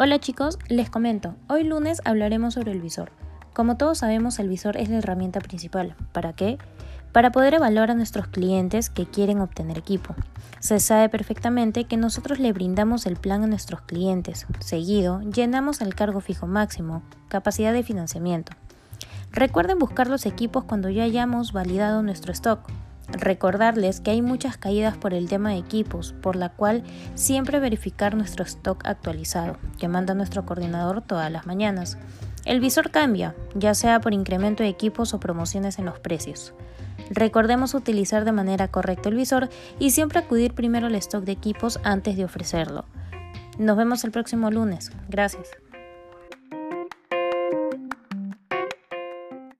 Hola chicos, les comento, hoy lunes hablaremos sobre el visor. Como todos sabemos, el visor es la herramienta principal. ¿Para qué? Para poder evaluar a nuestros clientes que quieren obtener equipo. Se sabe perfectamente que nosotros le brindamos el plan a nuestros clientes. Seguido, llenamos el cargo fijo máximo, capacidad de financiamiento. Recuerden buscar los equipos cuando ya hayamos validado nuestro stock. Recordarles que hay muchas caídas por el tema de equipos, por la cual siempre verificar nuestro stock actualizado, que manda nuestro coordinador todas las mañanas. El visor cambia, ya sea por incremento de equipos o promociones en los precios. Recordemos utilizar de manera correcta el visor y siempre acudir primero al stock de equipos antes de ofrecerlo. Nos vemos el próximo lunes. Gracias.